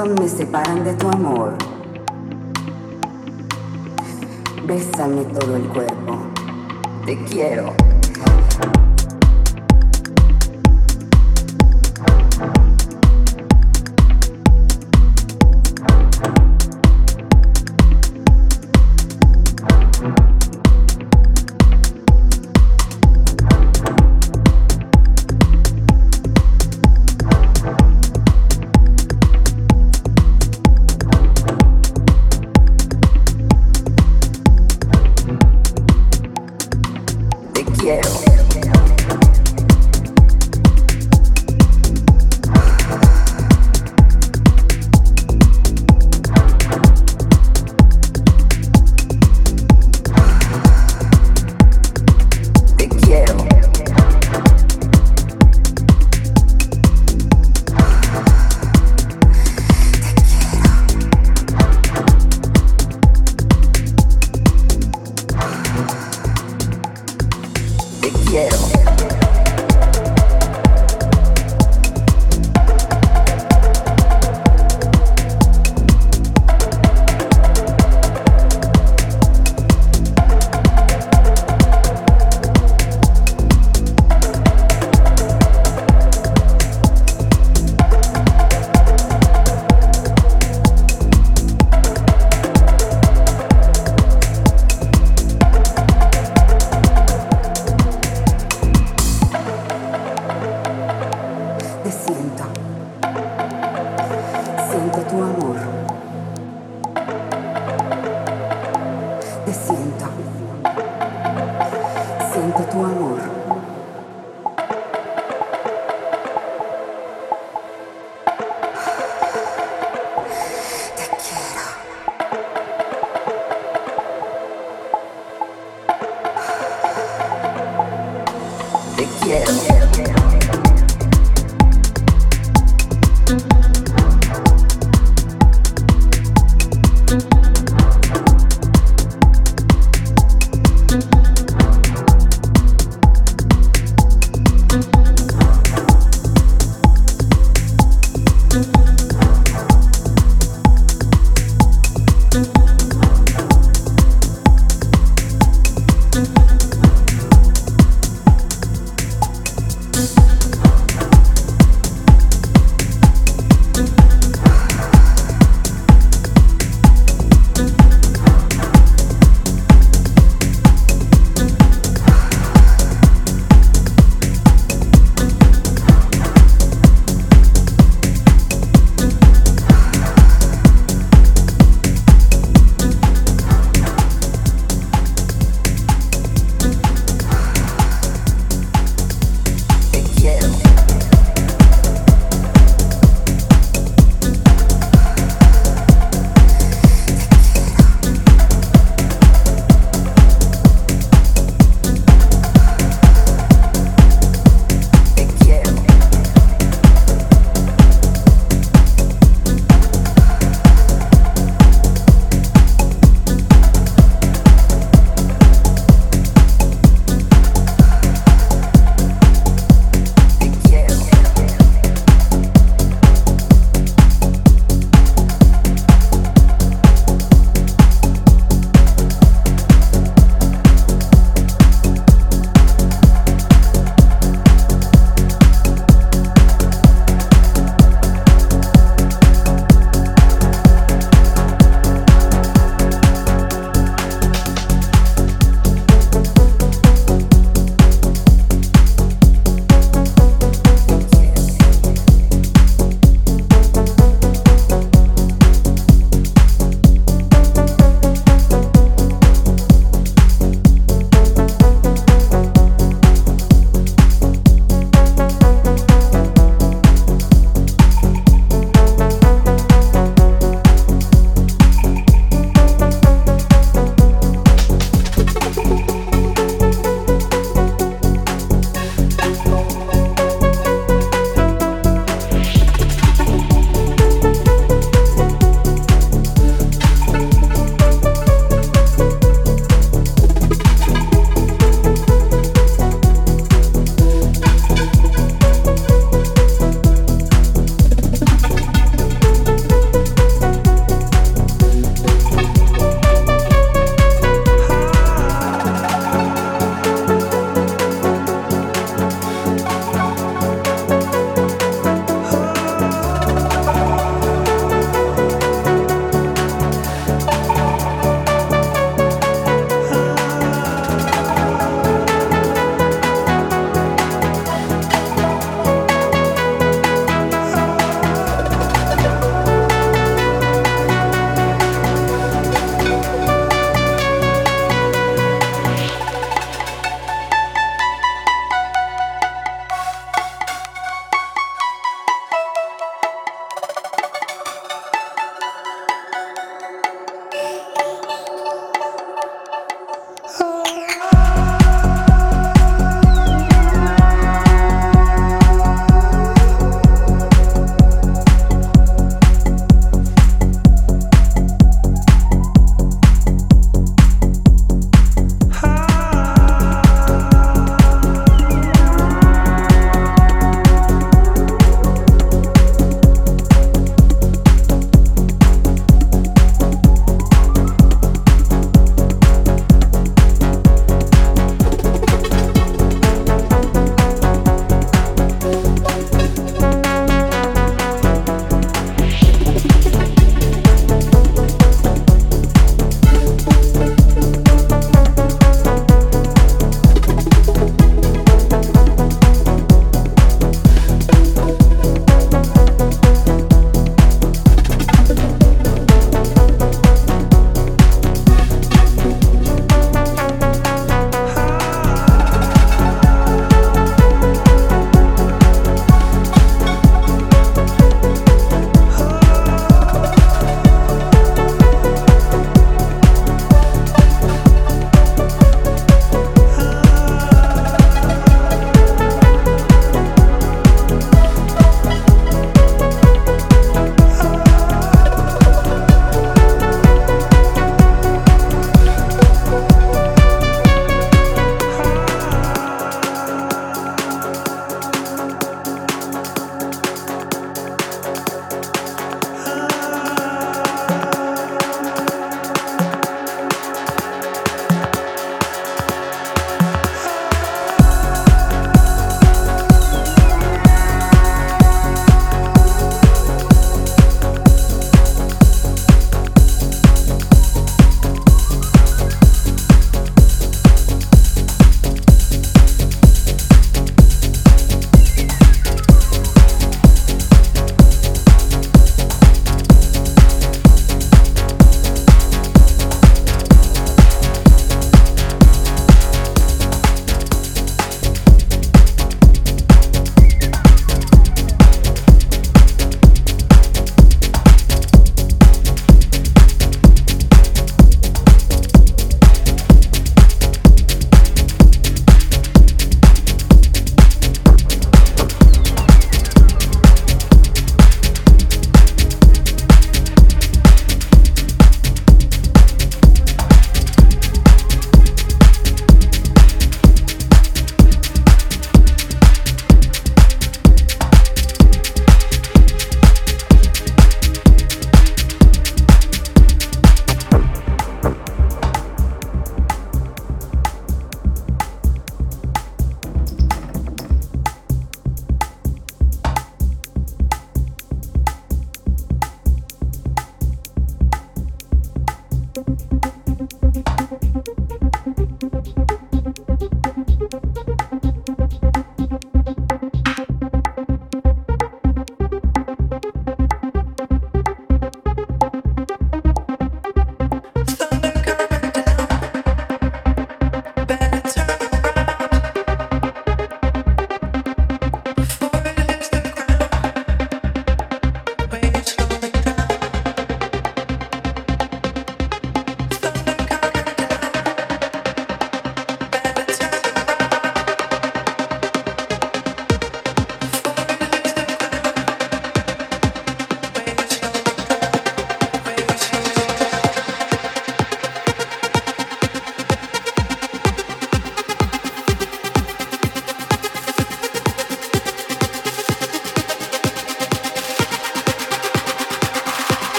me separan de tu